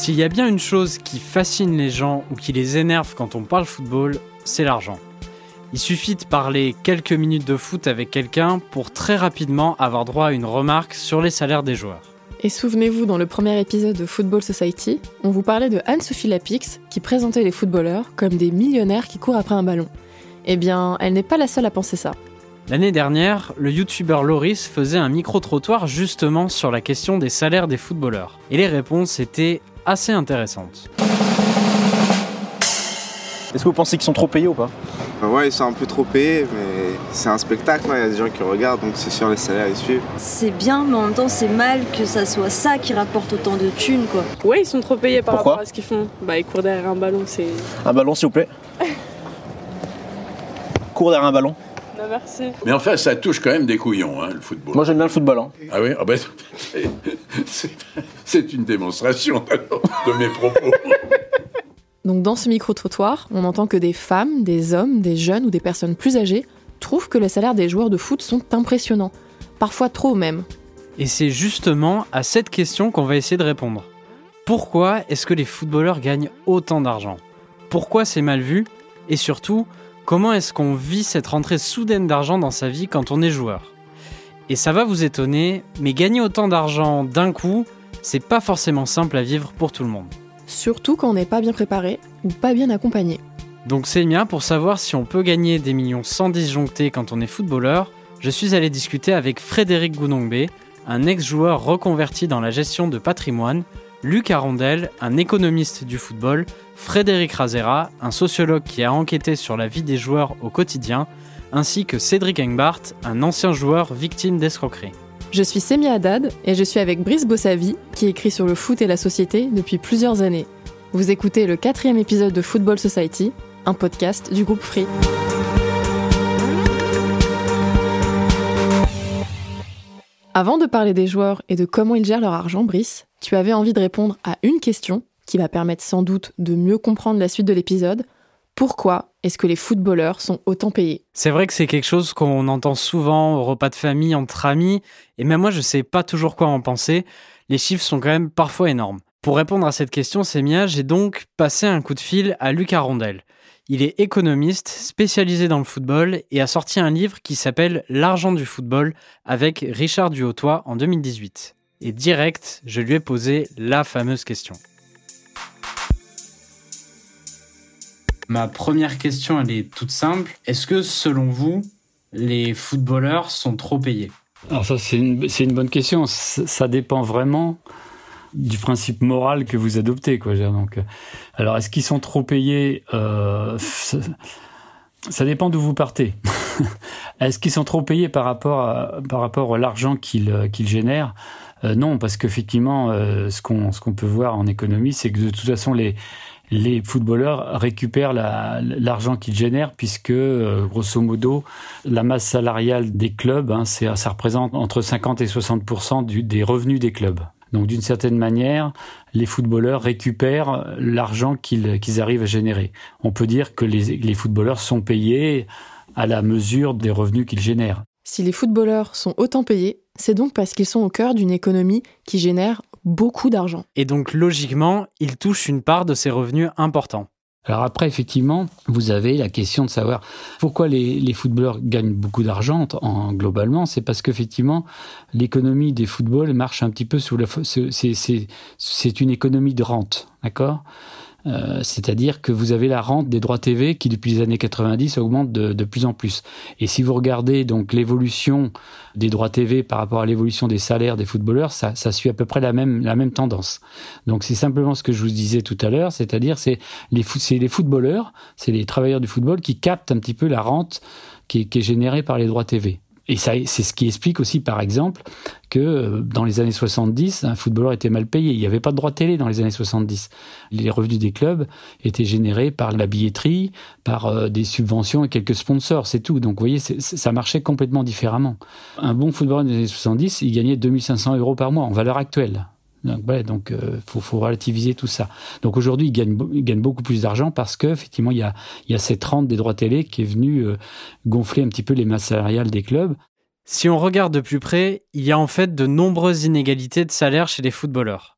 S'il y a bien une chose qui fascine les gens ou qui les énerve quand on parle football, c'est l'argent. Il suffit de parler quelques minutes de foot avec quelqu'un pour très rapidement avoir droit à une remarque sur les salaires des joueurs. Et souvenez-vous, dans le premier épisode de Football Society, on vous parlait de Anne-Sophie Lapix qui présentait les footballeurs comme des millionnaires qui courent après un ballon. Eh bien, elle n'est pas la seule à penser ça. L'année dernière, le youtubeur Loris faisait un micro-trottoir justement sur la question des salaires des footballeurs. Et les réponses étaient assez intéressantes. Est-ce que vous pensez qu'ils sont trop payés ou pas? Bah ouais, ils sont un peu trop payés, mais c'est un spectacle, hein. il y a des gens qui regardent, donc c'est sûr les salaires ils suivent. C'est bien, mais en même temps c'est mal que ça soit ça qui rapporte autant de thunes quoi. Ouais, ils sont trop payés par Pourquoi? rapport à ce qu'ils font. Bah, ils courent derrière un ballon, c'est. Un ballon s'il vous plaît Cours derrière un ballon. Merci. Mais enfin, ça touche quand même des couillons, hein, le football. Moi j'aime bien le football. Hein. Ah oui ah ben, c'est- une démonstration alors, de mes propos. Donc dans ce micro-trottoir, on entend que des femmes, des hommes, des jeunes ou des personnes plus âgées trouvent que les salaires des joueurs de foot sont impressionnants. Parfois trop même. Et c'est justement à cette question qu'on va essayer de répondre. Pourquoi est-ce que les footballeurs gagnent autant d'argent? Pourquoi c'est mal vu? Et surtout, comment est-ce qu'on vit cette rentrée soudaine d'argent dans sa vie quand on est joueur? Et ça va vous étonner, mais gagner autant d'argent d'un coup, c'est pas forcément simple à vivre pour tout le monde. Surtout quand on n'est pas bien préparé ou pas bien accompagné. Donc c'est bien pour savoir si on peut gagner des millions sans disjoncter quand on est footballeur, je suis allé discuter avec Frédéric Gounongbe, un ex-joueur reconverti dans la gestion de patrimoine, Luc Arondel, un économiste du football, Frédéric Razera, un sociologue qui a enquêté sur la vie des joueurs au quotidien, ainsi que Cédric Engbart, un ancien joueur victime d'escroquerie. Je suis Semia Haddad et je suis avec Brice Bossavi qui écrit sur le foot et la société depuis plusieurs années. Vous écoutez le quatrième épisode de Football Society, un podcast du groupe Free. Avant de parler des joueurs et de comment ils gèrent leur argent, Brice, tu avais envie de répondre à une question qui va permettre sans doute de mieux comprendre la suite de l'épisode. Pourquoi est-ce que les footballeurs sont autant payés? C'est vrai que c'est quelque chose qu'on entend souvent au repas de famille, entre amis, et même moi je sais pas toujours quoi en penser. Les chiffres sont quand même parfois énormes. Pour répondre à cette question, Sémia, j'ai donc passé un coup de fil à Luc Arondel. Il est économiste, spécialisé dans le football et a sorti un livre qui s'appelle L'argent du football avec Richard Duhautois en 2018. Et direct, je lui ai posé la fameuse question. Ma première question, elle est toute simple. Est-ce que selon vous, les footballeurs sont trop payés? Alors ça, c'est une, c'est une bonne question. Ça, ça dépend vraiment du principe moral que vous adoptez. Quoi. Donc, euh, alors, est-ce qu'ils sont trop payés euh, ça, dépend d'où vous partez. est-ce qu'ils sont trop payés par rapport à, par rapport à l'argent qu'ils euh, qu'ils génèrent? Euh, Non, parce qu'effectivement, euh, ce qu'on ce qu'on peut voir en économie, c'est que de toute façon, les les footballeurs récupèrent la- l'argent qu'ils génèrent puisque, euh, grosso modo, la masse salariale des clubs, hein, ça représente entre 50 et 60% du, des revenus des clubs. Donc, d'une certaine manière, les footballeurs récupèrent l'argent qu'ils qu'ils arrivent à générer. On peut dire que les, les footballeurs sont payés à la mesure des revenus qu'ils génèrent. Si les footballeurs sont autant payés, c'est donc parce qu'ils sont au cœur d'une économie qui génère beaucoup d'argent. Et donc logiquement, ils touchent une part de ces revenus importants. Alors après, effectivement, vous avez la question de savoir pourquoi les, footballeurs gagnent beaucoup d'argent en, globalement. C'est parce qu'effectivement, l'économie des footballs marche un petit peu sous la... c'est une économie de rente, d'accord? Euh, C'est-à-dire que vous avez la rente des droits TV qui, depuis les années 90, augmente de, de plus en plus. Et si vous regardez donc l'évolution des droits TV par rapport à l'évolution des salaires des footballeurs, ça, ça suit à peu près la même, la même tendance. Donc c'est simplement ce que je vous disais tout à l'heure, c'est-à-dire c'est les, c'est les footballeurs, c'est les travailleurs du football qui captent un petit peu la rente qui qui est générée par les droits TV. Et c'est ce qui explique aussi, par exemple, que euh, dans les années 70, un footballeur était mal payé. Il n'y avait pas de droit télé dans les années 70. Les revenus des clubs étaient générés par la billetterie, par euh, des subventions et quelques sponsors, c'est tout. Donc, vous voyez, ça marchait complètement différemment. Un bon footballeur des années 70, il gagnait 2500 euros par mois en valeur actuelle. Donc, voilà, donc euh, faut, relativiser tout ça. Donc aujourd'hui, il gagne, il gagne beaucoup plus d'argent parce que effectivement, il y a, il y cette rente des droits télé qui est venue euh, gonfler un petit peu les masses salariales des clubs. Si on regarde de plus près, il y a en fait de nombreuses inégalités de salaire chez les footballeurs.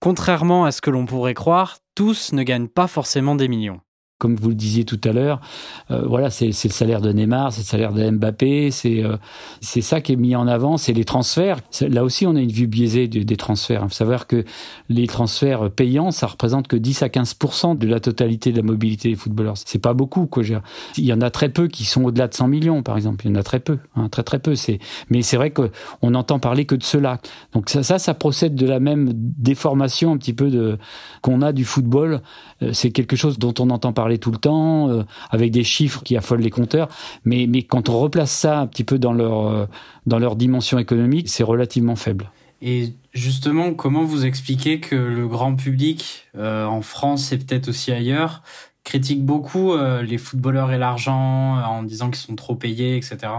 contrairement à ce que l'on pourrait croire, tous ne gagnent pas forcément des millions comme vous le disiez tout à l'heure, euh, voilà, c'est le salaire de Neymar, c'est le salaire de Mbappé, c'est euh, c'est ça qui est mis en avant, c'est les transferts. Là aussi, on a une vue biaisée des transferts. Il faut savoir que les transferts payants, ça représente que 10 à 15 de la totalité de la mobilité des footballeurs. C'est pas beaucoup, quoi. Il y en a très peu qui sont au-delà de 100 millions, par exemple. Il y en a très peu, hein, très très peu. Mais c'est vrai qu'on n'entend parler que de cela. Donc ça, ça, ça procède de la même déformation un petit peu de qu'on a du football. Euh, c'est quelque chose dont on entend parler tout le temps, euh, avec des chiffres qui affolent les compteurs. Mais, mais quand on replace ça un petit peu dans leur, euh, dans leur dimension économique, c'est relativement faible. Et justement, comment vous expliquez que le grand public, euh, en France et peut-être aussi ailleurs, critique beaucoup les footballeurs et l'argent en disant qu'ils sont trop payés, etc.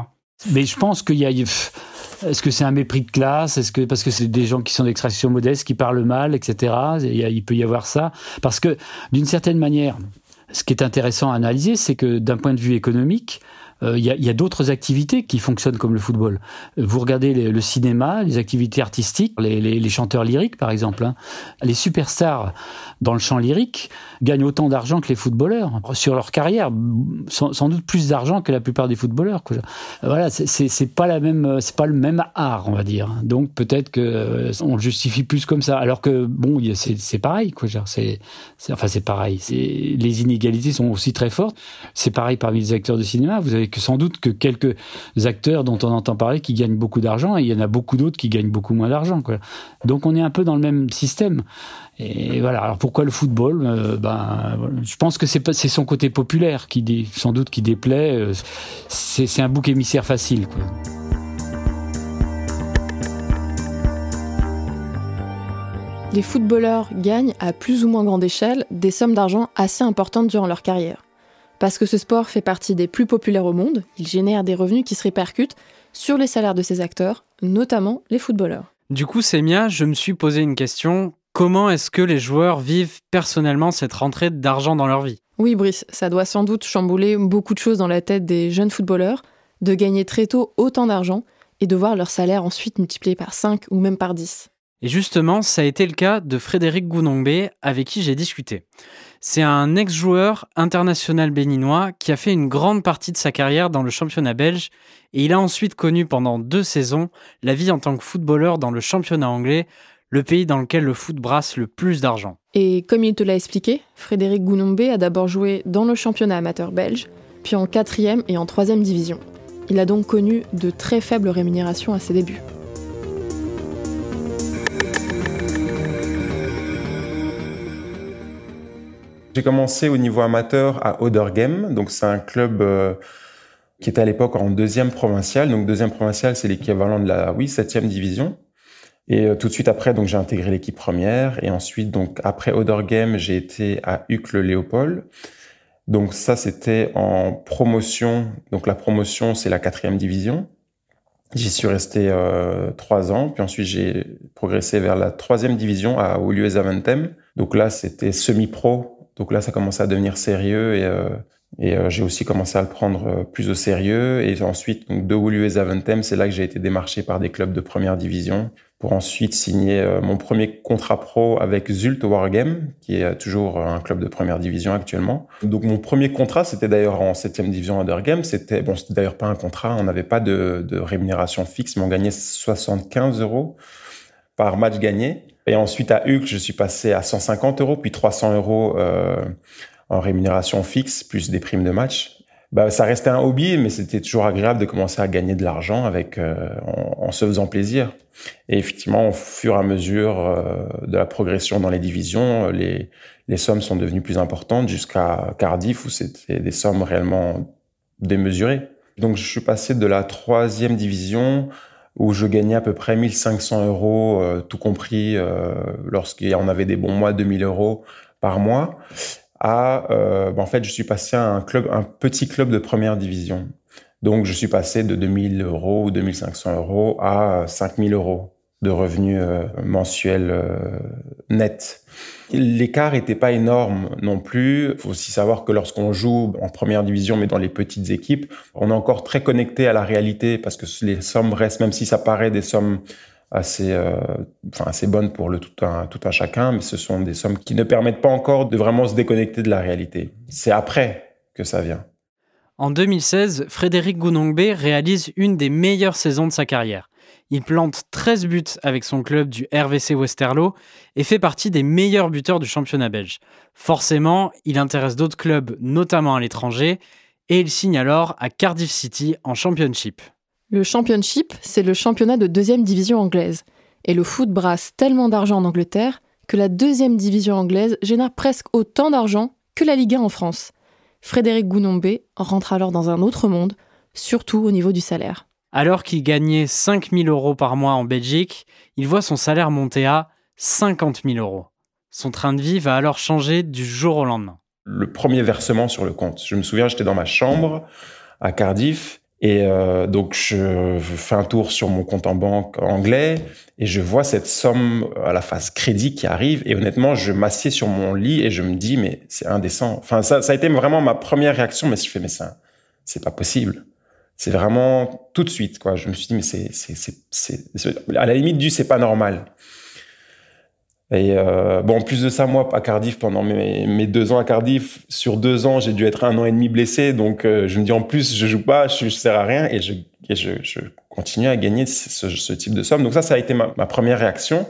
Mais je pense qu'il y a... Est-ce que c'est un mépris de classe? Est-ce que parce que c'est des gens qui sont d'extraction modeste, qui parlent mal, etc. il peut y avoir ça. Parce que d'une certaine manière, ce qui est intéressant à analyser, c'est que d'un point de vue économique, euh, il y a, d'autres activités qui fonctionnent comme le football. Vous regardez le cinéma, les activités artistiques, les, chanteurs lyriques par exemple. Hein. Les superstars dans le chant lyrique gagnent autant d'argent que les footballeurs sur leur carrière, sans, doute plus d'argent que la plupart des footballeurs. Voilà, c'est pas la même, c'est pas le même art, on va dire. Donc peut-être que euh, on le justifie plus comme ça, alors que bon, c'est pareil, quoi. C'est, enfin c'est pareil. Les inégalités sont aussi très fortes. C'est pareil parmi les acteurs de cinéma. Vous que sans doute que quelques acteurs dont on entend parler qui gagnent beaucoup d'argent et il y en a beaucoup d'autres qui gagnent beaucoup moins d'argent. Donc on est un peu dans le même système. Et voilà. Alors pourquoi le football? Euh, Ben, je pense que c'est c'est son côté populaire qui sans doute qui déplaît. Euh, c'est un bouc émissaire facile. Les footballeurs gagnent à plus ou moins grande échelle des sommes d'argent assez importantes durant leur carrière. Parce que ce sport fait partie des plus populaires au monde, il génère des revenus qui se répercutent sur les salaires de ses acteurs, notamment les footballeurs. Du coup, Semia, je me suis posé une question. Comment est-ce que les joueurs vivent personnellement cette rentrée d'argent dans leur vie? Oui, Brice, ça doit sans doute chambouler beaucoup de choses dans la tête des jeunes footballeurs, de gagner très tôt autant d'argent et de voir leur salaire ensuite multiplié par 5 ou même par 10. Et justement, ça a été le cas de Frédéric Gounombe, avec qui j'ai discuté. C'est un ex-joueur international béninois qui a fait une grande partie de sa carrière dans le championnat belge et il a ensuite connu pendant deux saisons la vie en tant que footballeur dans le championnat anglais, le pays dans lequel le foot brasse le plus d'argent. Et comme il te l'a expliqué, Frédéric Gounombe a d'abord joué dans le championnat amateur belge, puis en quatrième et en troisième division. Il a donc connu de très faibles rémunérations à ses débuts. J'ai commencé au niveau amateur à Odergem, donc c'est un club euh, qui était à l'époque en deuxième provinciale. Donc deuxième provinciale, c'est l'équivalent de la oui septième division. Et euh, tout de suite après, donc j'ai intégré l'équipe première. Et ensuite, donc après Odergem, j'ai été à Uccle Léopold. Donc ça, c'était en promotion. Donc la promotion, c'est la quatrième division. J'y suis resté euh, trois ans, puis ensuite j'ai progressé vers la troisième division à Olieu Aventem. Donc là, c'était semi-pro donc là, ça commençait à devenir sérieux et, euh, et euh, j'ai aussi commencé à le prendre euh, plus au sérieux. Et ensuite, donc, de Woulu et Zaventem, c'est là que j'ai été démarché par des clubs de première division pour ensuite signer mon premier contrat pro avec Zult Wargame, qui est toujours un club de première division actuellement. Donc mon premier contrat, c'était d'ailleurs en septième division Undergame. C'était bon, c'était d'ailleurs pas un contrat, on n'avait pas de, de rémunération fixe, mais on gagnait 75 euros par match gagné. Et ensuite, à Huc, je suis passé à 150 euros, puis 300 euros euh, en rémunération fixe, plus des primes de match. Bah, ça restait un hobby, mais c'était toujours agréable de commencer à gagner de l'argent avec euh, en, se faisant plaisir. Et effectivement, au fur et à mesure euh, de la progression dans les divisions, les, les sommes sont devenues plus importantes jusqu'à Cardiff où c'était des sommes réellement démesurées. Donc, je suis passé de la troisième division où je gagnais à peu près 1500 euros, euh, tout compris, euh, en avait des bons mois, 2000 euros par mois, à, euh, ben, en fait, je suis passé à un club, un petit club de première division. Donc, je suis passé de 2000 euros ou 2500 euros à 5000 euros de revenus mensuels nets. L'écart n'était pas énorme non plus. Il faut aussi savoir que lorsqu'on joue en première division, mais dans les petites équipes, on est encore très connecté à la réalité parce que les sommes restent, même si ça paraît des sommes assez, euh, bonnes pour le tout un, tout un chacun, mais ce sont des sommes qui ne permettent pas encore de vraiment se déconnecter de la réalité. C'est après que ça vient. En 2016, Frédéric Gounongbe réalise une des meilleures saisons de sa carrière. Il plante 13 buts avec son club du RVC Westerlo et fait partie des meilleurs buteurs du championnat belge. Forcément, il intéresse d'autres clubs, notamment à l'étranger, et il signe alors à Cardiff City en Championship. Le Championship, c'est le championnat de deuxième division anglaise. Et le foot brasse tellement d'argent en Angleterre que la deuxième division anglaise génère presque autant d'argent que la Ligue 1 en France. Frédéric Gounombe rentre alors dans un autre monde, surtout au niveau du salaire. Alors qu'il gagnait 5 000 euros par mois en Belgique, il voit son salaire monter à 50 000 euros. Son train de vie va alors changer du jour au lendemain. Le premier versement sur le compte. Je me souviens, j'étais dans ma chambre à Cardiff et euh, donc je fais un tour sur mon compte en banque anglais et je vois cette somme à la phase crédit qui arrive et honnêtement je m'assieds sur mon lit et je me dis mais c'est indécent. Enfin ça, a été vraiment ma première réaction mais je fais mais ça c'est pas possible. C'est vraiment tout de suite, quoi. Je me suis dit, mais c'est, à la limite du c'est pas normal. Et euh, bon, en plus de ça, moi, à Cardiff, pendant mes, mes, deux ans à Cardiff, sur deux ans, j'ai dû être un an et demi blessé. Donc, euh, je me dis, en plus, je joue pas, je, je sers à rien et je, et je, je continue à gagner ce, ce, type de somme. Donc ça, ça a été ma, ma première réaction.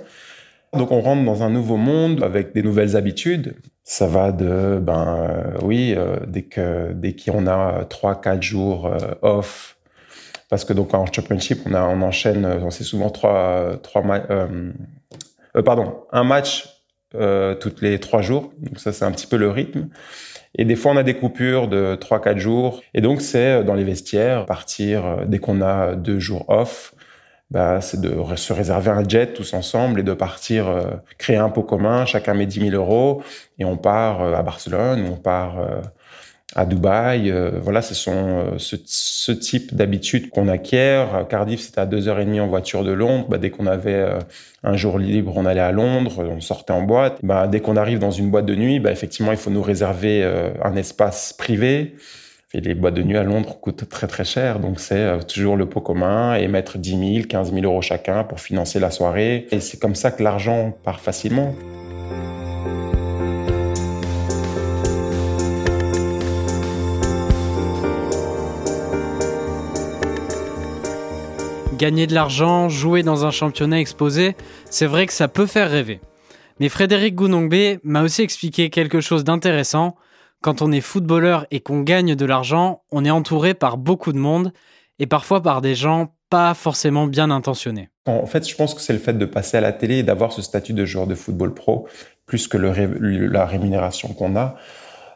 Donc on rentre dans un nouveau monde avec des nouvelles habitudes. Ça va de, ben euh, oui, euh, dès que dès qu'on a trois quatre jours euh, off, parce que donc en championship on a on enchaîne, on sait souvent trois trois pardon un match toutes les trois jours. Donc ça c'est un petit peu le rythme. Et des fois, on a des coupures de 3-4 jours. Et donc, c'est dans les vestiaires, partir dès qu'on a deux jours off, bah, c'est de se réserver un jet tous ensemble et de partir euh, créer un pot commun. Chacun met 10 000 euros et on part euh, à Barcelone, on part euh, à Dubaï. voilà, ce sont ce, type d'habitude qu'on acquiert. Cardiff, c'était à 2h30 en voiture de Londres. Bah, dès qu'on avait un jour libre, on allait à Londres, on sortait en boîte. Bah, dès qu'on arrive dans une boîte de nuit, bah, effectivement, il faut nous réserver un espace privé. Les boîtes de nuit à Londres coûtent très très cher, donc c'est euh, toujours le pot commun et mettre 10 000, 15 000 euros chacun pour financer la soirée. Et c'est comme ça que l'argent part facilement. Gagner de l'argent, jouer dans un championnat exposé, c'est vrai que ça peut faire rêver. Mais Frédéric Gounongbe m'a aussi expliqué quelque chose d'intéressant quand on est footballeur et qu'on gagne de l'argent, on est entouré par beaucoup de monde et parfois par des gens pas forcément bien intentionnés. En fait, je pense que c'est le fait de passer à la télé et d'avoir ce statut de joueur de football pro, plus que la rémunération qu'on a,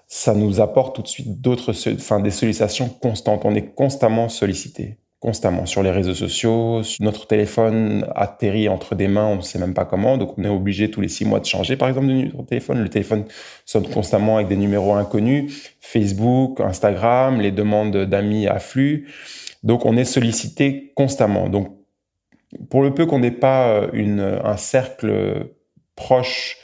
ça nous apporte tout de suite d'autres, enfin, des sollicitations constantes. On est constamment sollicité constamment sur les réseaux sociaux. Notre téléphone atterrit entre des mains, on ne sait même pas comment, donc on est obligé tous les six mois de changer, par exemple, de téléphone. Le téléphone sonne constamment avec des numéros inconnus. Facebook, Instagram, les demandes d'amis affluent. Donc on est sollicité constamment. Donc pour le peu qu'on n'ait pas euh, un cercle proche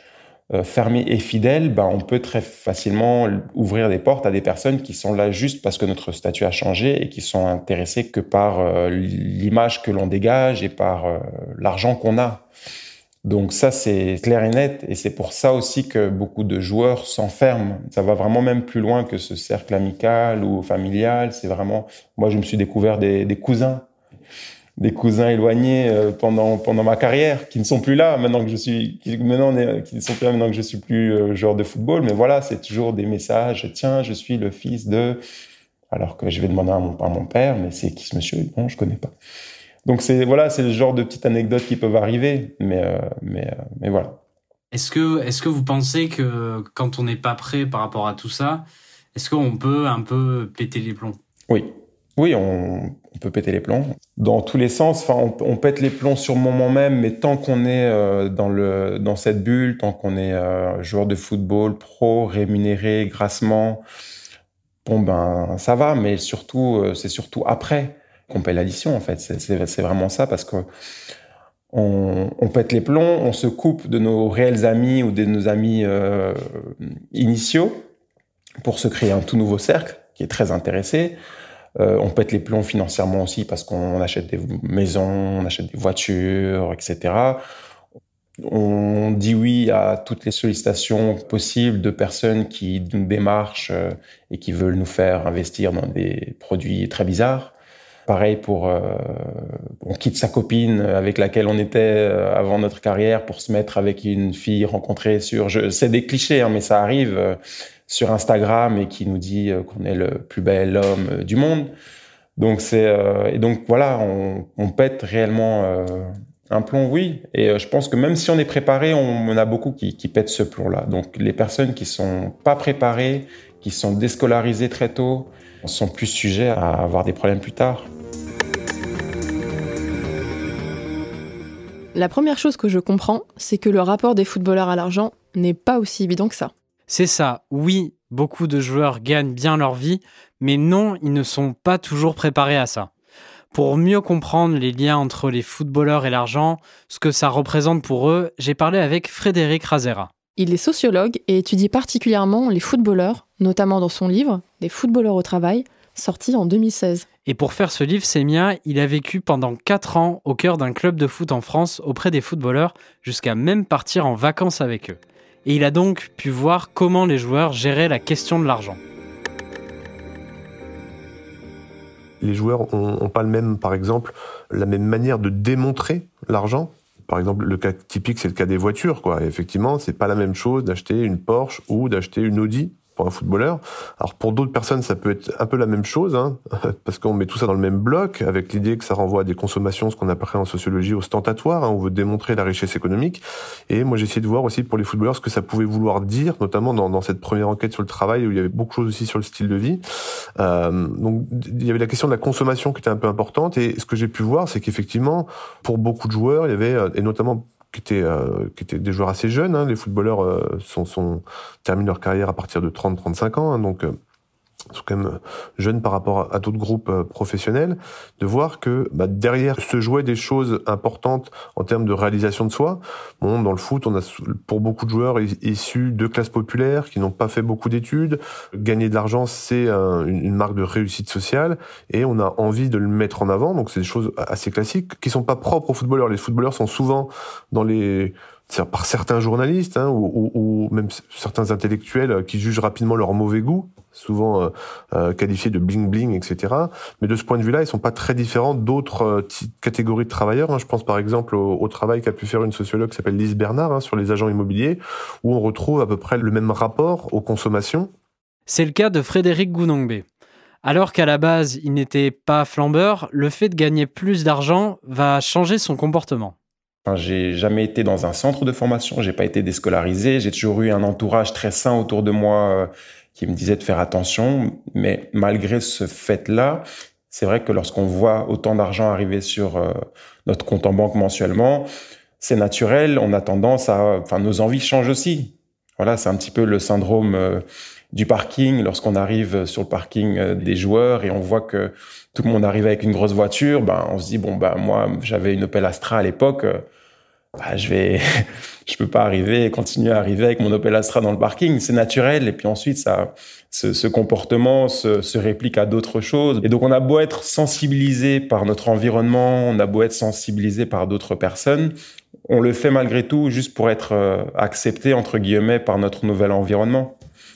fermé et fidèle, ben, on peut très facilement ouvrir des portes à des personnes qui sont là juste parce que notre statut a changé et qui sont intéressées que par euh, l'image que l'on dégage et par euh, l'argent qu'on a. Donc ça, c'est clair et net, et c'est pour ça aussi que beaucoup de joueurs s'enferment. Ça va vraiment même plus loin que ce cercle amical ou familial. C'est vraiment, moi, je me suis découvert des, des cousins des cousins éloignés euh, pendant pendant ma carrière qui ne sont plus là maintenant que je suis qui maintenant qui ne sont plus là maintenant que je suis plus euh, joueur de football. Mais voilà c'est toujours des messages. Tiens je suis le fils de alors que je vais demander à mon, à mon père mais c'est qui ce monsieur? Non je connais pas. Donc c'est voilà c'est le genre de petites anecdotes qui peuvent arriver mais euh, mais mais voilà. Est-ce que est-ce que vous pensez que quand on n'est pas prêt par rapport à tout ça est-ce qu'on peut un peu péter les plombs? Oui. Oui, on, peut péter les plombs. Dans tous les sens, enfin, on, pète les plombs sur le moment même, mais tant qu'on est euh, dans, le, dans cette bulle, tant qu'on est euh, joueur de football, pro, rémunéré, grassement, bon ben ça va, mais surtout, euh, c'est surtout après qu'on paye l'addition, en fait. C'est vraiment ça, parce que on, on, pète les plombs, on se coupe de nos réels amis ou de nos amis initiaux pour se créer un tout nouveau cercle qui est très intéressé. Euh, on pète les plombs financièrement aussi parce qu'on achète des maisons, on achète des voitures, etc. On dit oui à toutes les sollicitations possibles de personnes qui nous démarchent euh, et qui veulent nous faire investir dans des produits très bizarres. Pareil pour, euh, on quitte sa copine avec laquelle on était avant notre carrière pour se mettre avec une fille rencontrée sur, je, c'est des clichés, hein, mais ça arrive sur Instagram et qui nous dit euh, qu'on est le plus bel homme euh, du monde. Donc c'est, euh, et donc voilà, on, pète réellement un plomb, oui. Et je pense que même si on est préparé, on, on a beaucoup qui, qui pètent ce plomb-là. Donc les personnes qui sont pas préparées, qui sont déscolarisées très tôt, sont plus sujets à avoir des problèmes plus tard. La première chose que je comprends, c'est que le rapport des footballeurs à l'argent n'est pas aussi évident que ça. C'est ça, oui, beaucoup de joueurs gagnent bien leur vie, mais non, ils ne sont pas toujours préparés à ça. Pour mieux comprendre les liens entre les footballeurs et l'argent, ce que ça représente pour eux, j'ai parlé avec Frédéric Razera. Il est sociologue et étudie particulièrement les footballeurs, notamment dans son livre Les footballeurs au travail, sorti en 2016. Et pour faire ce livre, Semia, il a vécu pendant 4 ans au cœur d'un club de foot en France auprès des footballeurs, jusqu'à même partir en vacances avec eux. Et il a donc pu voir comment les joueurs géraient la question de l'argent. Les joueurs ont, ont pas le même, par exemple, la même manière de démontrer l'argent. Par exemple, le cas typique, c'est le cas des voitures, quoi. Effectivement, c'est pas la même chose d'acheter une Porsche ou d'acheter une Audi pour un footballeur. Alors pour d'autres personnes, ça peut être un peu la même chose, hein, parce qu'on met tout ça dans le même bloc, avec l'idée que ça renvoie à des consommations, ce qu'on appelle en sociologie ostentatoires. Hein, on veut démontrer la richesse économique. Et moi, j'ai essayé de voir aussi pour les footballeurs ce que ça pouvait vouloir dire, notamment dans, dans cette première enquête sur le travail, où il y avait beaucoup de choses aussi sur le style de vie. Euh, donc il y avait la question de la consommation qui était un peu importante. Et ce que j'ai pu voir, c'est qu'effectivement, pour beaucoup de joueurs, il y avait, euh, et notamment qui étaient, euh, qui étaient des joueurs assez jeunes. Hein. Les footballeurs euh, sont, sont, terminent leur carrière à partir de 30-35 ans, hein, donc euh, sont quand même jeunes par rapport à, d'autres groupes euh, professionnels, de voir que bah, derrière se jouaient des choses importantes en termes de réalisation de soi. Bon, dans le foot, on a pour beaucoup de joueurs is- issus de classes populaires qui n'ont pas fait beaucoup d'études. Gagner de l'argent, c'est un- une, marque de réussite sociale et on a envie de le mettre en avant. Donc c'est des choses assez classiques qui sont pas propres aux footballeurs. Les footballeurs sont souvent dans les par certains journalistes hein, ou, même certains intellectuels euh, qui jugent rapidement leur mauvais goût, souvent euh, euh, qualifiés de bling bling, etc. Mais de ce point de vue-là, ils sont pas très différents d'autres catégories de travailleurs. hein. Je pense par exemple au, travail qu'a pu faire une sociologue qui s'appelle Lise Bernard hein, sur les agents immobiliers, où on retrouve à peu près le même rapport aux consommations. C'est le cas de Frédéric Gounongbe. Alors qu'à la base, il n'était pas flambeur, le fait de gagner plus d'argent va changer son comportement. J'ai jamais été dans un centre de formation, j'ai pas été déscolarisé, j'ai toujours eu un entourage très sain autour de moi euh, qui me disait de faire attention. Mais malgré ce fait-là, c'est vrai que lorsqu'on voit autant d'argent arriver sur euh, notre compte en banque mensuellement, c'est naturel. On a tendance à, enfin, nos envies changent aussi. Voilà, c'est un petit peu le syndrome euh, du parking lorsqu'on arrive sur le parking euh, des joueurs et on voit que tout le monde arrive avec une grosse voiture. Ben, on se dit bon, ben moi, j'avais une Opel Astra à l'époque. euh, bah, je vais, je peux pas arriver et continuer à arriver avec mon Opel Astra dans le parking. C'est naturel. Et puis ensuite, ça, ce, ce comportement se, se réplique à d'autres choses. Et donc, on a beau être sensibilisé par notre environnement, on a beau être sensibilisé par d'autres personnes, on le fait malgré tout juste pour être euh, accepté, entre guillemets, par notre nouvel environnement.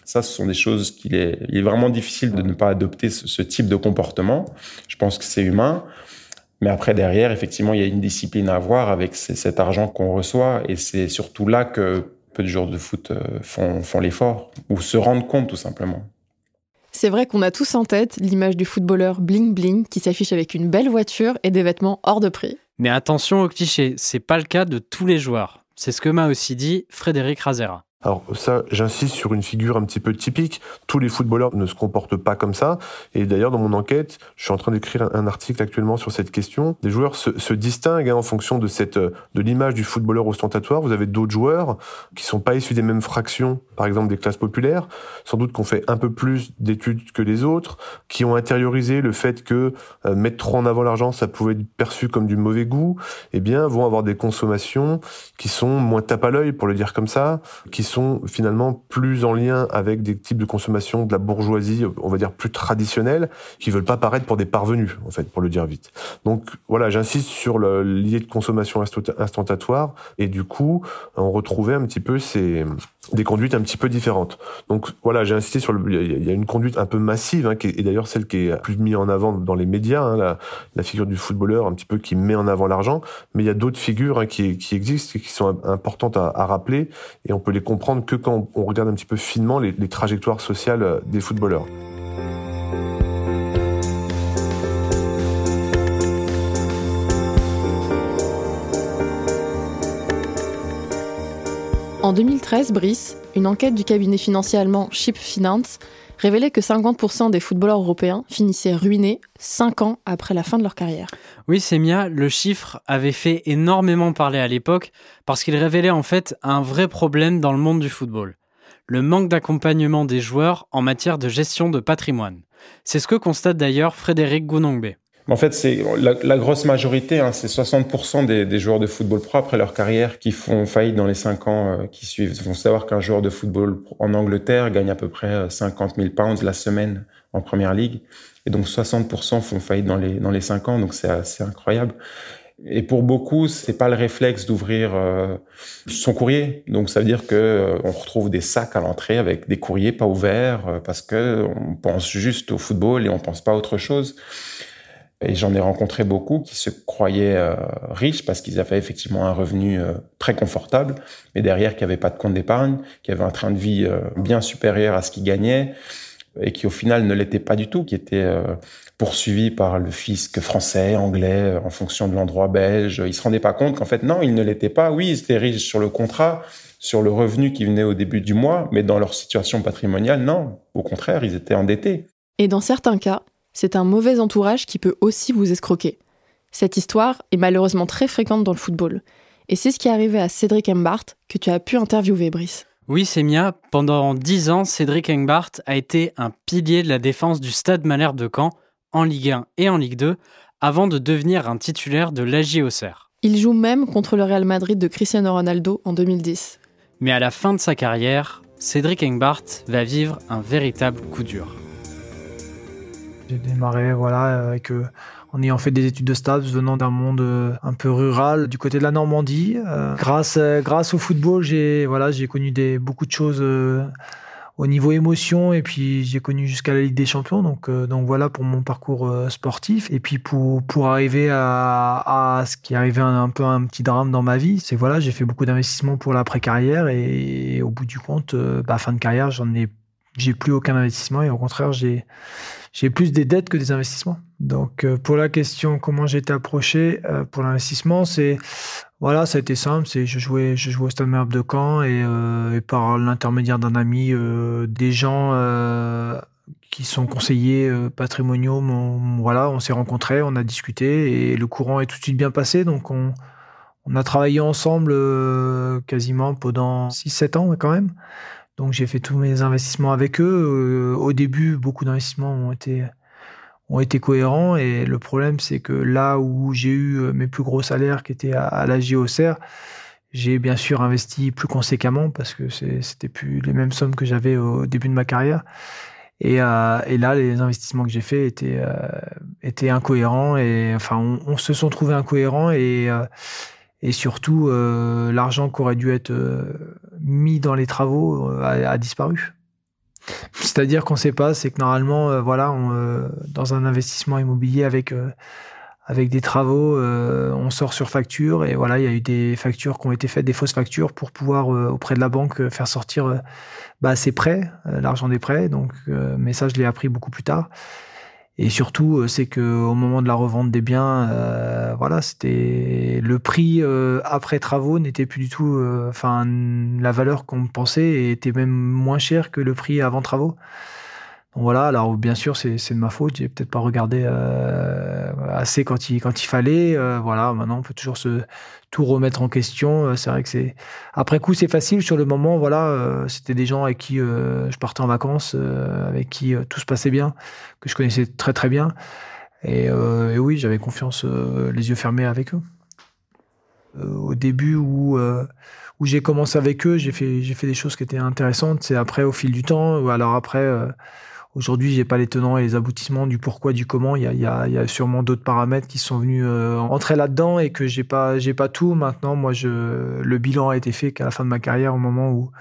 Ça, ce sont des choses qu'il est, il est vraiment difficile de ne pas adopter ce, ce type de comportement. Je pense que c'est humain. Mais après, derrière, effectivement, il y a une discipline à avoir avec cet argent qu'on reçoit. Et c'est surtout là que peu de joueurs de foot euh, font, font l'effort ou se rendent compte, tout simplement. C'est vrai qu'on a tous en tête l'image du footballeur bling bling qui s'affiche avec une belle voiture et des vêtements hors de prix. Mais attention aux clichés, c'est pas le cas de tous les joueurs. C'est ce que m'a aussi dit Frédéric Razera. Alors ça, j'insiste sur une figure un petit peu typique. Tous les footballeurs ne se comportent pas comme ça. Et d'ailleurs, dans mon enquête, je suis en train d'écrire un, article actuellement sur cette question. Des joueurs se, se distinguent hein, en fonction de cette euh, de l'image du footballeur ostentatoire. Vous avez d'autres joueurs qui sont pas issus des mêmes fractions, par exemple des classes populaires, sans doute qu'on fait un peu plus d'études que les autres, qui ont intériorisé le fait que euh, mettre trop en avant l'argent, ça pouvait être perçu comme du mauvais goût. Eh bien, vont avoir des consommations qui sont moins tape à l'œil, pour le dire comme ça, qui sont finalement plus en lien avec des types de consommation de la bourgeoisie, on va dire plus traditionnelle, qui veulent pas paraître pour des parvenus, en fait, pour le dire vite. Donc voilà, j'insiste sur l'idée de consommation instantatoire, et du coup, on retrouvait un petit peu ces des conduites un petit peu différentes. Donc voilà, j'ai insisté sur le, il y a une conduite un peu massive, hein, qui est, d'ailleurs celle qui est plus mise en avant dans les médias, hein, la, figure du footballeur un petit peu qui met en avant l'argent, mais il y a d'autres figures hein, qui, qui, existent et qui sont importantes à, à, rappeler, et on peut les comprendre que quand on regarde un petit peu finement les, les trajectoires sociales des footballeurs. En 2013, Brice, une enquête du cabinet financier allemand Ship Finance révélait que 50% des footballeurs européens finissaient ruinés 5 ans après la fin de leur carrière. Oui, Semia, le chiffre avait fait énormément parler à l'époque parce qu'il révélait en fait un vrai problème dans le monde du football. Le manque d'accompagnement des joueurs en matière de gestion de patrimoine. C'est ce que constate d'ailleurs Frédéric Gounongbe. En fait, c'est la, grosse majorité, hein, c'est 60% des, joueurs de football pro après leur carrière qui font faillite dans les 5 ans euh, qui suivent. Il faut savoir qu'un joueur de football en Angleterre gagne à peu près 50 000 pounds la semaine en première ligue. Et donc 60% font faillite dans les, dans les 5 ans, donc c'est assez incroyable. Et pour beaucoup, c'est pas le réflexe d'ouvrir euh, son courrier. Donc ça veut dire que euh, on retrouve des sacs à l'entrée avec des courriers pas ouverts parce que on pense juste au football et on pense pas à autre chose. Et j'en ai rencontré beaucoup qui se croyaient euh, riches parce qu'ils avaient effectivement un revenu euh, très confortable, mais derrière qui n'avaient pas de compte d'épargne, qui avaient un train de vie euh, bien supérieur à ce qu'ils gagnaient, et qui au final ne l'étaient pas du tout, qui étaient poursuivis par le fisc français, anglais, en fonction de l'endroit belge. Ils se rendaient pas compte qu'en fait, non, ils ne l'étaient pas. Oui, ils étaient riches sur le contrat, sur le revenu qui venait au début du mois, mais dans leur situation patrimoniale, non. Au contraire, ils étaient endettés. Et dans certains cas, c'est un mauvais entourage qui peut aussi vous escroquer. Cette histoire est malheureusement très fréquente dans le football. Et c'est ce qui est arrivé à Cédric Embart que tu as pu interviewer, Brice. Oui, Semia, pendant dix ans, Cédric Engbart a été un pilier de la défense du Stade Malherbe de Caen, en Ligue 1 et en Ligue 2, avant de devenir un titulaire de l'AJ Auxerre. Il joue même contre le Real Madrid de Cristiano Ronaldo en 2010. Mais à la fin de sa carrière, Cédric Engbart va vivre un véritable coup dur. J'ai démarré voilà avec euh, en ayant fait des études de stats, venant d'un monde euh, un peu rural du côté de la Normandie. Euh, grâce grâce au football, j'ai voilà j'ai connu des beaucoup de choses au niveau émotion et puis j'ai connu jusqu'à la Ligue des Champions donc donc voilà pour mon parcours sportif et puis pour arriver à, ce qui est arrivé un, un, peu un petit drame dans ma vie c'est voilà j'ai fait beaucoup d'investissements pour l'après carrière et, au bout du compte bah, fin de carrière j'en ai j'ai plus aucun investissement et au contraire j'ai j'ai plus des dettes que des investissements. Donc euh, pour la question comment j'ai été approché euh, pour l'investissement, c'est voilà, ça a été simple, c'est je jouais je jouais au Stade Merbe de Caen et, euh, et par l'intermédiaire d'un ami, des gens qui sont conseillers patrimoniaux, voilà, on s'est rencontrés, on a discuté et le courant est tout de suite bien passé, donc on on a travaillé ensemble quasiment pendant 6-7 ans quand même. Donc j'ai fait tous mes investissements avec eux. Euh, au début, beaucoup d'investissements ont été, ont été cohérents. Et le problème, c'est que là où j'ai eu euh, mes plus gros salaires, qui étaient à, la JOCR, j'ai bien sûr investi plus conséquemment parce que c'était plus les mêmes sommes que j'avais au début de ma carrière. Et, euh, là, les investissements que j'ai faits étaient, étaient incohérents. Et enfin, on, se sont trouvés incohérents. Et, et surtout l'argent qui aurait dû être mis dans les travaux euh, a, disparu. C'est-à-dire qu'on ne sait pas, c'est que normalement, voilà, dans un investissement immobilier avec avec des travaux, on sort sur facture et voilà, il y a eu des factures qui ont été faites, des fausses factures pour pouvoir auprès de la banque faire sortir bah, ses prêts, l'argent des prêts. Donc, mais ça, je l'ai appris beaucoup plus tard. Et surtout, euh, c'est que au moment de la revente des biens, euh, voilà, c'était le prix euh, après travaux n'était plus du tout, enfin, la valeur qu'on pensait était même moins cher que le prix avant travaux. Donc voilà, alors bien sûr, c'est de ma faute, j'ai peut-être pas regardé assez quand il, quand il fallait. voilà, maintenant, on peut toujours se, tout remettre en question. Euh, c'est vrai que c'est après coup c'est facile. Sur le moment, voilà, euh, c'était des gens avec qui euh, je partais en vacances, avec qui tout se passait bien, que je connaissais très très bien. Et, oui, j'avais confiance, les yeux fermés avec eux. au début où où j'ai commencé avec eux, j'ai fait, j'ai fait des choses qui étaient intéressantes. C'est après, au fil du temps, ou alors après, aujourd'hui, j'ai pas les tenants et les aboutissements du pourquoi, du comment. Il y a, sûrement d'autres paramètres qui sont venus euh, entrer là-dedans et que j'ai pas, j'ai pas tout. Maintenant, moi, le bilan a été fait qu'à la fin de ma carrière, au moment où,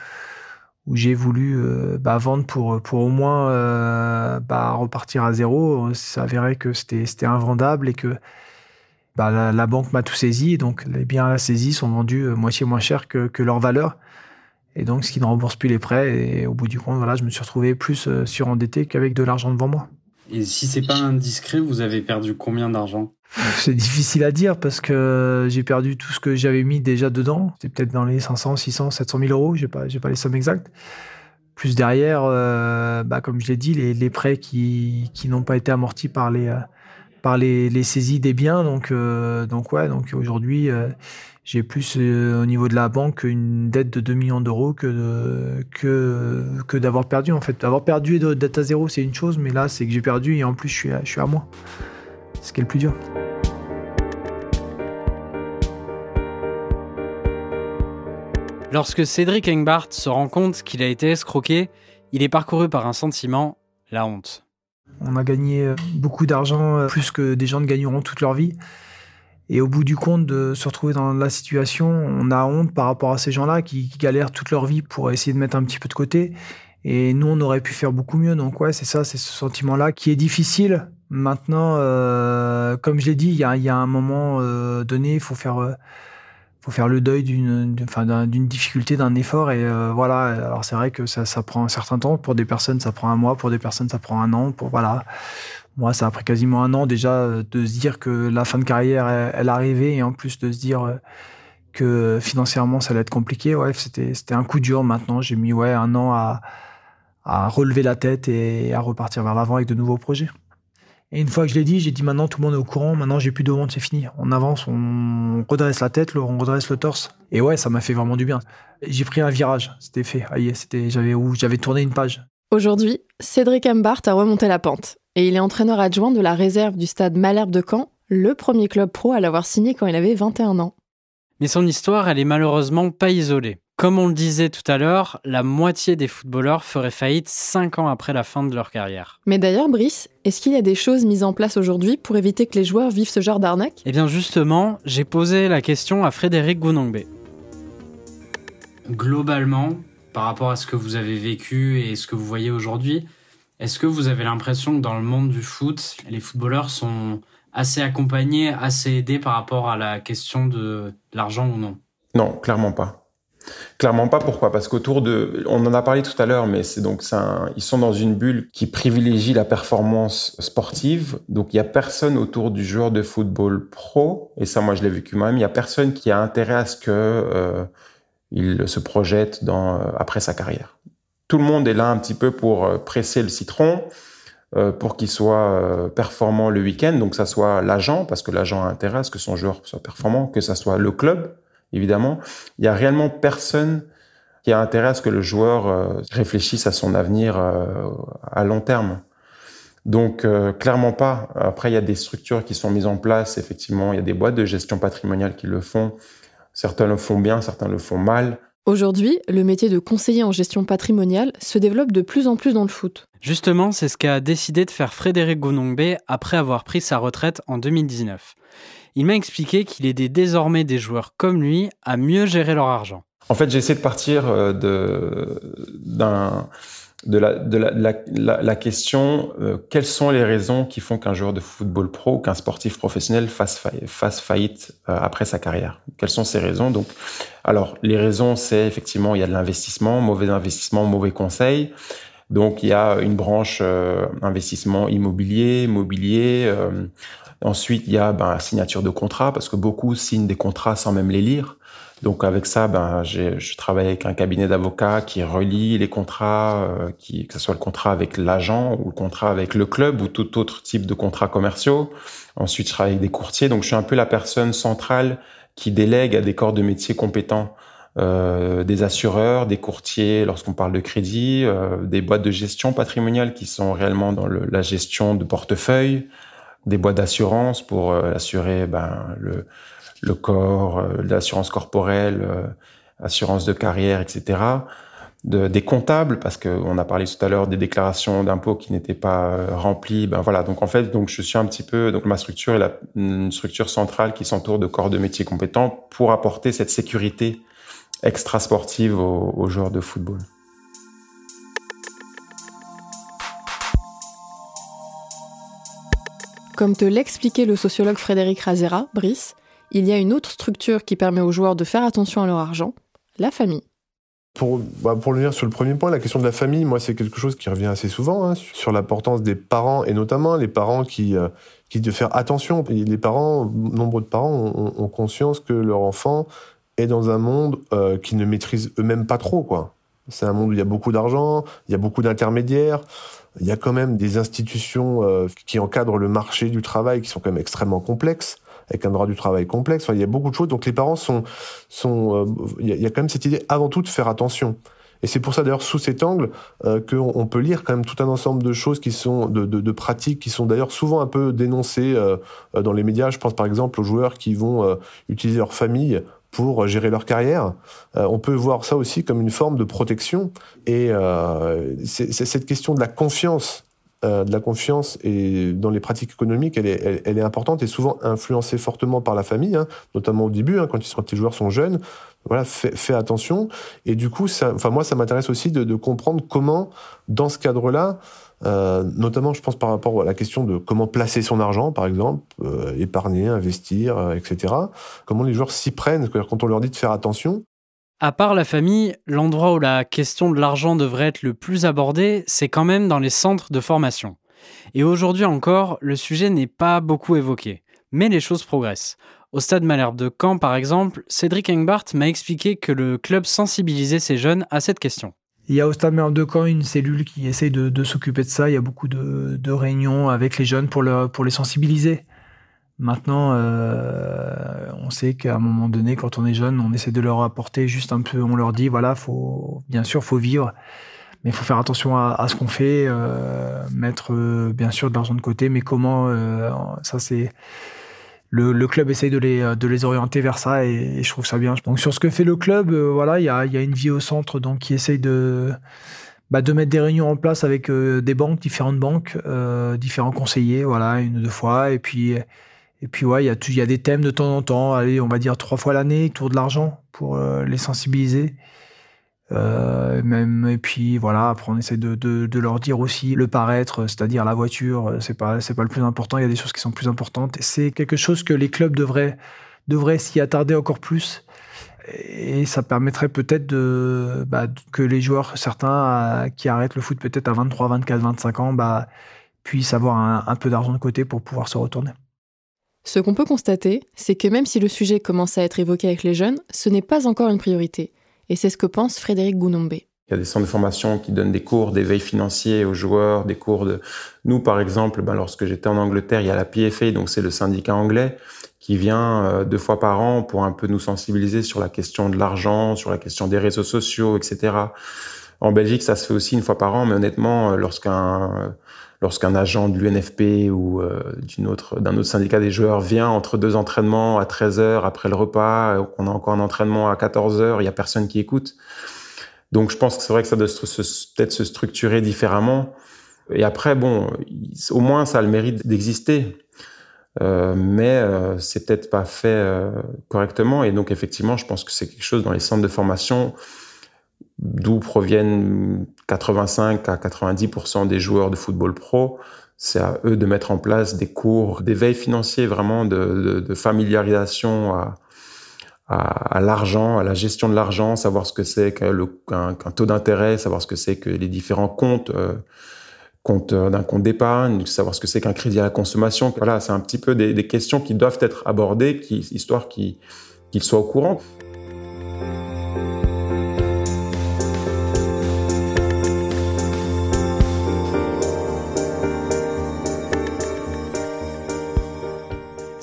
j'ai voulu euh, bah, vendre pour, au moins euh, bah, repartir à zéro. Ça avérait que c'était, invendable et que bah, la, banque m'a tout saisi. Donc, les biens à la saisie sont vendus moitié moins cher que leur valeur. Et donc, ce qui ne rembourse plus les prêts. Et au bout du compte, voilà, je me suis retrouvé plus euh, surendetté qu'avavec de l'argent devant moi. Et si c'est pas indiscret, vous avez perdu combien d'argent? C'est difficile à dire parce que j'ai perdu tout ce que j'avais mis déjà dedans. C'était peut-être dans les 500, 600, 700 000 euros. J'ai pas, j'ai pas les sommes exactes. Plus derrière, euh, bah, comme je l'ai dit, les, les prêts qui, qui n'ont pas été amortis par les, euh, par les, les saisies des biens. Donc, euh, donc ouais, donc aujourd'hui, euh, j'ai plus euh, au niveau de la banque une dette de 2 millions d'euros que, de- que, que d'avoir perdu en fait. D'avoir perdu et d'être à zéro, c'est une chose, mais là, c'est que j'ai perdu et en plus, je suis à, je suis à moi. C'est ce qui est le plus dur. Lorsque Cédric Engbart se rend compte qu'il a été escroqué, il est parcouru par un sentiment, la honte. On a gagné euh, beaucoup d'argent, euh, plus que des gens ne gagneront toute leur vie. Et au bout du compte, de se retrouver dans la situation, on a honte par rapport à ces gens-là qui, galèrent toute leur vie pour essayer de mettre un petit peu de côté. Et nous, on aurait pu faire beaucoup mieux. Donc ouais, c'est ça, c'est ce sentiment-là qui est difficile. Maintenant, euh, comme je l'ai dit, il y y a un moment euh, donné, il faut faire, euh, faut faire le deuil d'une, d'une difficulté, d'un effort. Et euh, voilà. Alors c'est vrai que ça, ça prend un certain temps. Pour des personnes, ça prend un mois. Pour des personnes, ça prend un an. Pour voilà. Moi, ça a pris quasiment un an déjà de se dire que la fin de carrière, elle, arrivait, et en plus de se dire euh, que financièrement, ça allait être compliqué. Ouais, c'était, c'était un coup dur. Maintenant, j'ai mis ouais un an à, à relever la tête et à repartir vers l'avant avec de nouveaux projets. Et une fois que je l'ai dit, j'ai dit maintenant tout le monde est au courant, maintenant j'ai plus de honte, c'est fini. On avance, on redresse la tête, on redresse le torse. Et ouais, ça m'a fait vraiment du bien. J'ai pris un virage, c'était fait. Ah, c'était, j'avais, j'avais tourné une page. Aujourd'hui, Cédric Embart a remonté la pente et il est entraîneur adjoint de la réserve du stade Malherbe de Caen, le premier club pro à l'avoir signé quand il avait 21 ans. Mais son histoire, elle est malheureusement pas isolée. Comme on le disait tout à l'heure, la moitié des footballeurs feraient faillite 5 ans après la fin de leur carrière. Mais d'ailleurs, Brice, est-ce qu'il y a des choses mises en place aujourd'hui pour éviter que les joueurs vivent ce genre d'arnaque? Eh bien justement, j'ai posé la question à Frédéric Gounongbe. Globalement, par rapport à ce que vous avez vécu et ce que vous voyez aujourd'hui, est-ce que vous avez l'impression que dans le monde du foot, les footballeurs sont assez accompagnés, assez aidés par rapport à la question de l'argent ou non? Non, clairement pas. Clairement pas. Pourquoi? Parce qu'autour de, on en a parlé tout à l'heure, mais c'est donc ils sont dans une bulle qui privilégie la performance sportive. Donc il y a personne autour du joueur de football pro, et ça moi je l'ai vécu moi-même. Il y a personne qui a intérêt à ce que euh, il se projette euh, après sa carrière. Tout le monde est là un petit peu pour euh, presser le citron. euh, pour qu'il soit euh, performant le week-end, donc ça soit l'agent, parce que l'agent a intérêt à ce que son joueur soit performant, que ça soit le club, évidemment. Il y a réellement personne qui a intérêt à ce que le joueur réfléchisse à son avenir à long terme. Donc euh, clairement pas. Après, il y a des structures qui sont mises en place. Effectivement, il y a des boîtes de gestion patrimoniale qui le font. Certains le font bien, certains le font mal. Aujourd'hui, le métier de conseiller en gestion patrimoniale se développe de plus en plus dans le foot. Justement, c'est ce qu'a décidé de faire Frédéric Gounongbe après avoir pris sa retraite en 2019. Il m'a expliqué qu'il aidait désormais des joueurs comme lui à mieux gérer leur argent. En fait, j'ai essayé de partir euh, de, d'un, de, la, de la, la, la, la question euh, quelles sont les raisons qui font qu'un joueur de football pro ou qu'un sportif professionnel fasse, faille- fasse faillite euh, après sa carrière? Quelles sont ces raisons? Donc, alors, les raisons, c'est effectivement, il y a de l'investissement, mauvais investissement, mauvais conseil. Donc, il y a une branche euh, investissement immobilier, mobilier. euh, ensuite, il y a ben, signature de contrat, parce que beaucoup signent des contrats sans même les lire. Donc avec ça, ben, je travaille avec un cabinet d'avocats qui relie les contrats, euh, qui, que ce soit le contrat avec l'agent ou le contrat avec le club ou tout autre type de contrats commerciaux. Ensuite, je travaille avec des courtiers. Donc je suis un peu la personne centrale qui délègue à des corps de métiers compétents euh, des assureurs, des courtiers lorsqu'on parle de crédit, euh, des boîtes de gestion patrimoniale qui sont réellement dans le- la gestion de portefeuille, des boîtes d'assurance pour euh, assurer ben, le, le corps, euh, l'assurance corporelle, euh, assurance de carrière, etc. De, des comptables, parce qu'on a parlé tout à l'heure des déclarations d'impôts qui n'étaient pas euh, remplies. Ben voilà, donc en fait, donc je suis un petit peu, donc ma structure est la, une structure centrale qui s'entoure de corps de métiers compétents pour apporter cette sécurité extra sportive aux, aux joueurs de football. Comme te l'expliquait le sociologue Frédéric Razera, Brice, il y a une autre structure qui permet aux joueurs de faire attention à leur argent, la famille. Pour, bah sur le premier point, la question de la famille, moi, c'est quelque chose qui revient assez souvent, hein, sur l'importance des parents, et notamment les parents qui, euh, qui de faire attention. Les parents, nombre de parents ont, conscience que leur enfant est dans un monde euh, qu'ils ne maîtrisent eux-mêmes pas trop. C'est un monde où il y a beaucoup d'argent, il y a beaucoup d'intermédiaires, il y a quand même des institutions euh, qui encadrent le marché du travail qui sont quand même extrêmement complexes avec un droit du travail complexe. Enfin, il y a beaucoup de choses. Donc les parents sont, sont, euh, il y a quand même cette idée avant tout de faire attention. Et c'est pour ça d'ailleurs sous cet angle euh, qu'on on peut lire quand même tout un ensemble de choses qui sont de, de, de pratiques qui sont d'ailleurs souvent un peu dénoncées euh, dans les médias. Je pense par exemple aux joueurs qui vont utiliser leur famille pour gérer leur carrière. On peut voir ça aussi comme une forme de protection. Et euh, c'est cette question de la confiance euh, de la confiance et dans les pratiques économiques, elle est, elle, elle est importante et souvent influencée fortement par la famille, hein, notamment au début, hein, quand, ils, quand les joueurs sont jeunes. Voilà, fais, fais attention. Et du coup, ça, enfin moi, ça m'intéresse aussi de, de, comprendre comment, dans ce cadre-là, euh, notamment, je pense par rapport à la question de comment placer son argent, par exemple, euh, épargner, investir, euh, etc. Comment les joueurs s'y prennent, quand on leur dit de faire attention. À part la famille, l'endroit où la question de l'argent devrait être le plus abordée, c'est quand même dans les centres de formation. Et aujourd'hui encore, le sujet n'est pas beaucoup évoqué. Mais les choses progressent. Au stade Malherbe de Caen, par exemple, Cédric Engbart m'a expliqué que le club sensibilisait ses jeunes à cette question. Il y a au Stade Malherbe de Caen une cellule qui essaye de, s'occuper de ça. Il y a beaucoup de, réunions avec les jeunes pour les sensibiliser. Maintenant, euh, on sait qu'à un moment donné, quand on est jeune, on essaie de leur apporter juste un peu, on leur dit, voilà, faut, bien sûr, faut vivre, mais il faut faire attention à, ce qu'on fait, euh, mettre euh, bien sûr de l'argent de côté, mais comment, euh, ça c'est, le, le, club essaye de les, de les orienter vers ça et, je trouve ça bien. Donc sur ce que fait le club, euh, voilà, il y a, y a, une vie au centre donc qui essaye de, bah, de mettre des réunions en place avec des banques, différentes banques, différents conseillers, voilà, une ou deux fois, et puis et puis ouais, il y, a, des thèmes de temps en temps, allez, on va dire trois fois l'année, autour de l'argent, pour euh, les sensibiliser. Euh, même, et puis voilà, après on essaie de, de, de leur dire aussi le paraître, c'est-à-dire la voiture, c'est pas, c'est pas le plus important, il y a des choses qui sont plus importantes. C'est quelque chose que les clubs devraient, devraient s'y attarder encore plus. Et ça permettrait peut-être bah, que les joueurs, certains euh, qui arrêtent le foot peut-être à 23, 24, 25 ans, bah, puissent avoir un peu d'argent de côté pour pouvoir se retourner. Ce qu'on peut constater, c'est que même si le sujet commence à être évoqué avec les jeunes, ce n'est pas encore une priorité. Et c'est ce que pense Frédéric Gounombe. Il y a des centres de formation qui donnent des cours d'éveil financier aux joueurs, des cours de... Nous, par exemple, ben, lorsque j'étais en Angleterre, il y a la PFA, donc c'est le syndicat anglais, qui vient euh, deux fois par an pour un peu nous sensibiliser sur la question de l'argent, sur la question des réseaux sociaux, etc. En Belgique, ça se fait aussi une fois par an, mais honnêtement, lorsqu'un lorsqu'un agent de l'UNFP ou euh, d'une autre, d'un autre syndicat des joueurs vient entre deux entraînements à 13 heures après le repas, qu'on a encore un entraînement à 14 heures, il y a personne qui écoute. Donc je pense que c'est vrai que ça doit peut-être se structurer différemment. Et après, bon, au moins ça a le mérite d'exister. Euh, mais euh, c'est peut-être pas fait euh, correctement. Et donc effectivement, je pense que c'est quelque chose dans les centres de formation d'où proviennent 85 à 90% des joueurs de football pro. C'est à eux de mettre en place des cours d'éveil financier, vraiment de, familiarisation à, l'argent, à la gestion de l'argent, savoir ce que c'est qu'un qu taux d'intérêt, savoir ce que c'est que les différents comptes, euh, compte d'un compte d'épargne, savoir ce que c'est qu'un crédit à la consommation. Voilà, c'est un petit peu des, questions qui doivent être abordées, qui, histoire qu'ils qu soient au courant.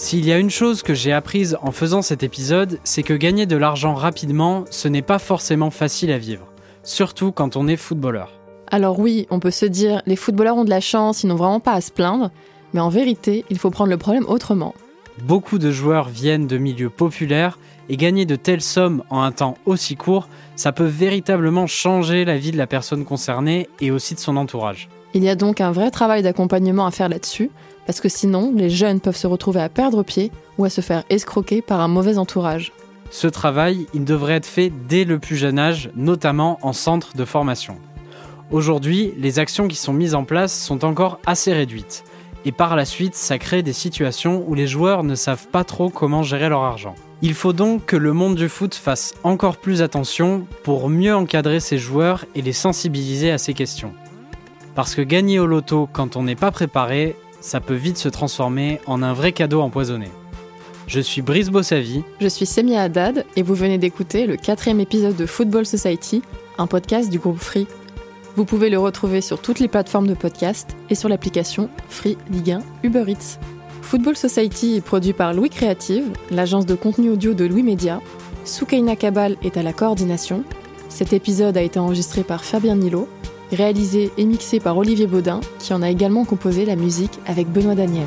S'il y a une chose que j'ai apprise en faisant cet épisode, c'est que gagner de l'argent rapidement, ce n'est pas forcément facile à vivre, surtout quand on est footballeur. Alors oui, on peut se dire, les footballeurs ont de la chance, ils n'ont vraiment pas à se plaindre, mais en vérité, il faut prendre le problème autrement. Beaucoup de joueurs viennent de milieux populaires Et gagner de telles sommes en un temps aussi court, ça peut véritablement changer la vie de la personne concernée et aussi de son entourage. Il y a donc un vrai travail d'accompagnement à faire là-dessus, parce que sinon, les jeunes peuvent se retrouver à perdre pied ou à se faire escroquer par un mauvais entourage. Ce travail, il devrait être fait dès le plus jeune âge, notamment en centre de formation. Aujourd'hui, les actions qui sont mises en place sont encore assez réduites. Et par la suite, ça crée des situations où les joueurs ne savent pas trop comment gérer leur argent. Il faut donc que le monde du foot fasse encore plus attention pour mieux encadrer ses joueurs et les sensibiliser à ces questions. Parce que gagner au loto quand on n'est pas préparé, ça peut vite se transformer en un vrai cadeau empoisonné. Je suis Brice Bossavi. Je suis Semia Haddad et vous venez d'écouter le quatrième épisode de Football Society, un podcast du groupe Free. Vous pouvez le retrouver sur toutes les plateformes de podcast et sur l'application Free Ligue 1 Uber Eats. Football Society est produit par Louis Créative, l'agence de contenu audio de Louis Média. Soukaina Kabal est à la coordination. Cet épisode a été enregistré par Fabien Nilo réalisé et mixé par Olivier Baudin, qui en a également composé la musique avec Benoît Daniel.